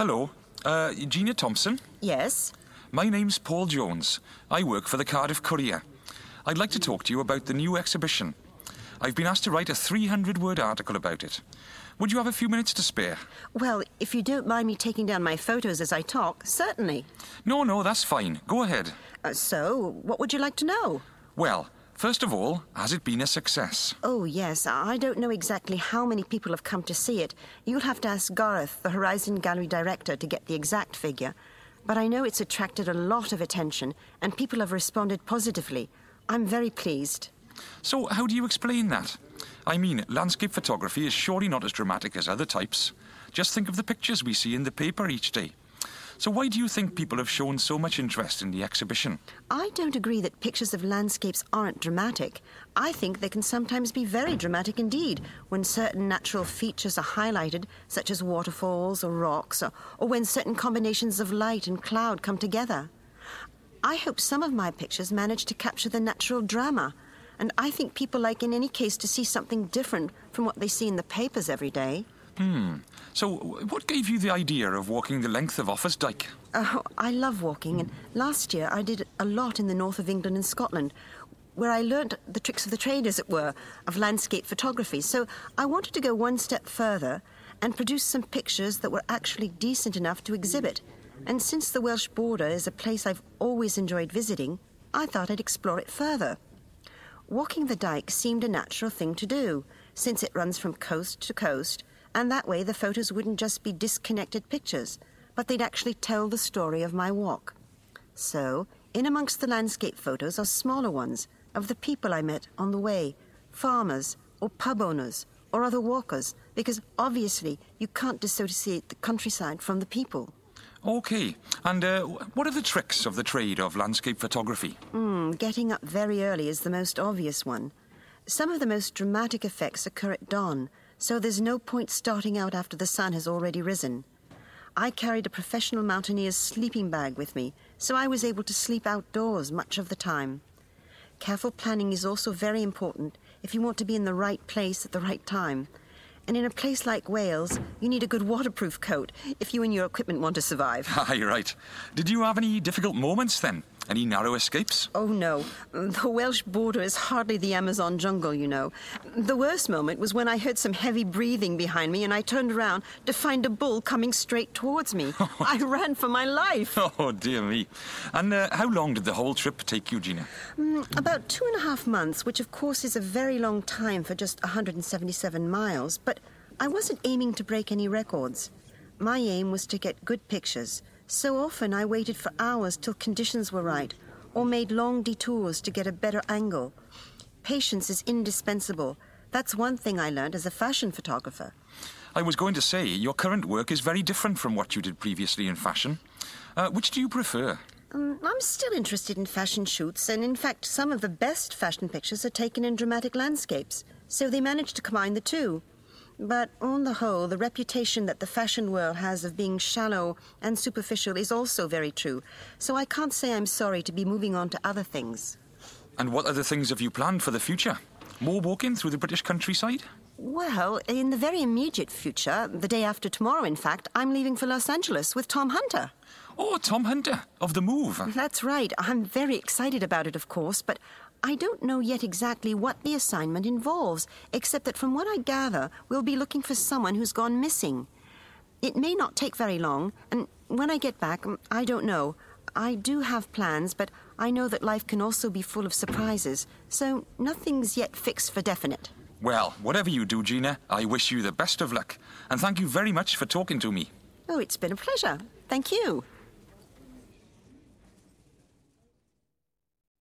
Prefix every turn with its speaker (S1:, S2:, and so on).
S1: Hello. Uh, Gina Thompson?
S2: Yes?
S1: My name's Paul Jones. I work for the Cardiff Courier. I'd like to talk to you about the new exhibition. I've been asked to write a 300 word article about it. Would you have a few minutes to spare?
S2: Well, if you don't mind me taking down my photos as I talk, certainly.
S1: No, no, that's fine. Go ahead.
S2: Uh, so, what would you like to know?
S1: Well, first of all, has it been a success?
S2: Oh, yes. I don't know exactly how many people have come to see it. You'll have to ask Gareth, the Horizon Gallery director, to get the exact figure. But I know it's attracted a lot of attention, and people have responded positively. I'm very pleased.
S1: So, how do you explain that? I mean, landscape photography is surely not as dramatic as other types. Just think of the pictures we see in the paper each day. So, why do you think people have shown so much interest in the exhibition?
S2: I don't agree that pictures of landscapes aren't dramatic. I think they can sometimes be very dramatic indeed when certain natural features are highlighted, such as waterfalls or rocks, or, or when certain combinations of light and cloud come together. I hope some of my pictures manage to capture the natural drama, and I think people like, in any case, to see something different from what they see in the papers every day.
S1: Hmm. So, what gave you the idea of walking the length of Offa's Dyke?
S2: Oh, I love walking, and last year I did a lot in the north of England and Scotland, where I learnt the tricks of the trade, as it were, of landscape photography. So I wanted to go one step further and produce some pictures that were actually decent enough to exhibit. And since the Welsh border is a place I've always enjoyed visiting, I thought I'd explore it further. Walking the dyke seemed a natural thing to do, since it runs from coast to coast, and that way the photos wouldn't just be disconnected pictures, but they'd actually tell the story of my walk. So, in amongst the landscape photos are smaller ones of the people I met on the way farmers, or pub owners, or other walkers, because obviously you can't dissociate the countryside from the people.
S1: Okay. And uh, what are the tricks of the trade of landscape photography?
S2: Mm, getting up very early is the most obvious one. Some of the most dramatic effects occur at dawn, so there's no point starting out after the sun has already risen. I carried a professional mountaineer's sleeping bag with me, so I was able to sleep outdoors much of the time. Careful planning is also very important if you want to be in the right place at the right time. And in a place like Wales, you need a good waterproof coat if you and your equipment want to survive.
S1: Ah, you're right. Did you have any difficult moments then? Any narrow escapes?
S2: Oh no, the Welsh border is hardly the Amazon jungle, you know. The worst moment was when I heard some heavy breathing behind me and I turned around to find a bull coming straight towards me. I ran for my life.
S1: Oh, dear me. And uh, how long did the whole trip take you, Gina?
S2: Mm, about two and a half months, which of course is a very long time for just 177 miles, but I wasn't aiming to break any records. My aim was to get good pictures so often I waited for hours till conditions were right, or made long detours to get a better angle. Patience is indispensable. That's one thing I learned as a fashion photographer.
S1: I was going to say, your current work is very different from what you did previously in fashion. Uh, which do you prefer?
S2: Um, I'm still interested in fashion shoots, and in fact, some of the best fashion pictures are taken in dramatic landscapes, so they manage to combine the two. But on the whole, the reputation that the fashion world has of being shallow and superficial is also very true. So I can't say I'm sorry to be moving on to other things.
S1: And what other things have you planned for the future? More walking through the British countryside?
S2: Well, in the very immediate future, the day after tomorrow, in fact, I'm leaving for Los Angeles with Tom Hunter.
S1: Oh, Tom Hunter, of The Move.
S2: That's right. I'm very excited about it, of course, but I don't know yet exactly what the assignment involves, except that from what I gather, we'll be looking for someone who's gone missing. It may not take very long, and when I get back, um, I don't know. I do have plans, but I know that life can also be full of surprises, so nothing's yet fixed for definite.
S1: Well, whatever you do, Gina, I wish you the best of luck, and thank you very much for talking to me.
S2: Oh, it's been a pleasure. Thank you.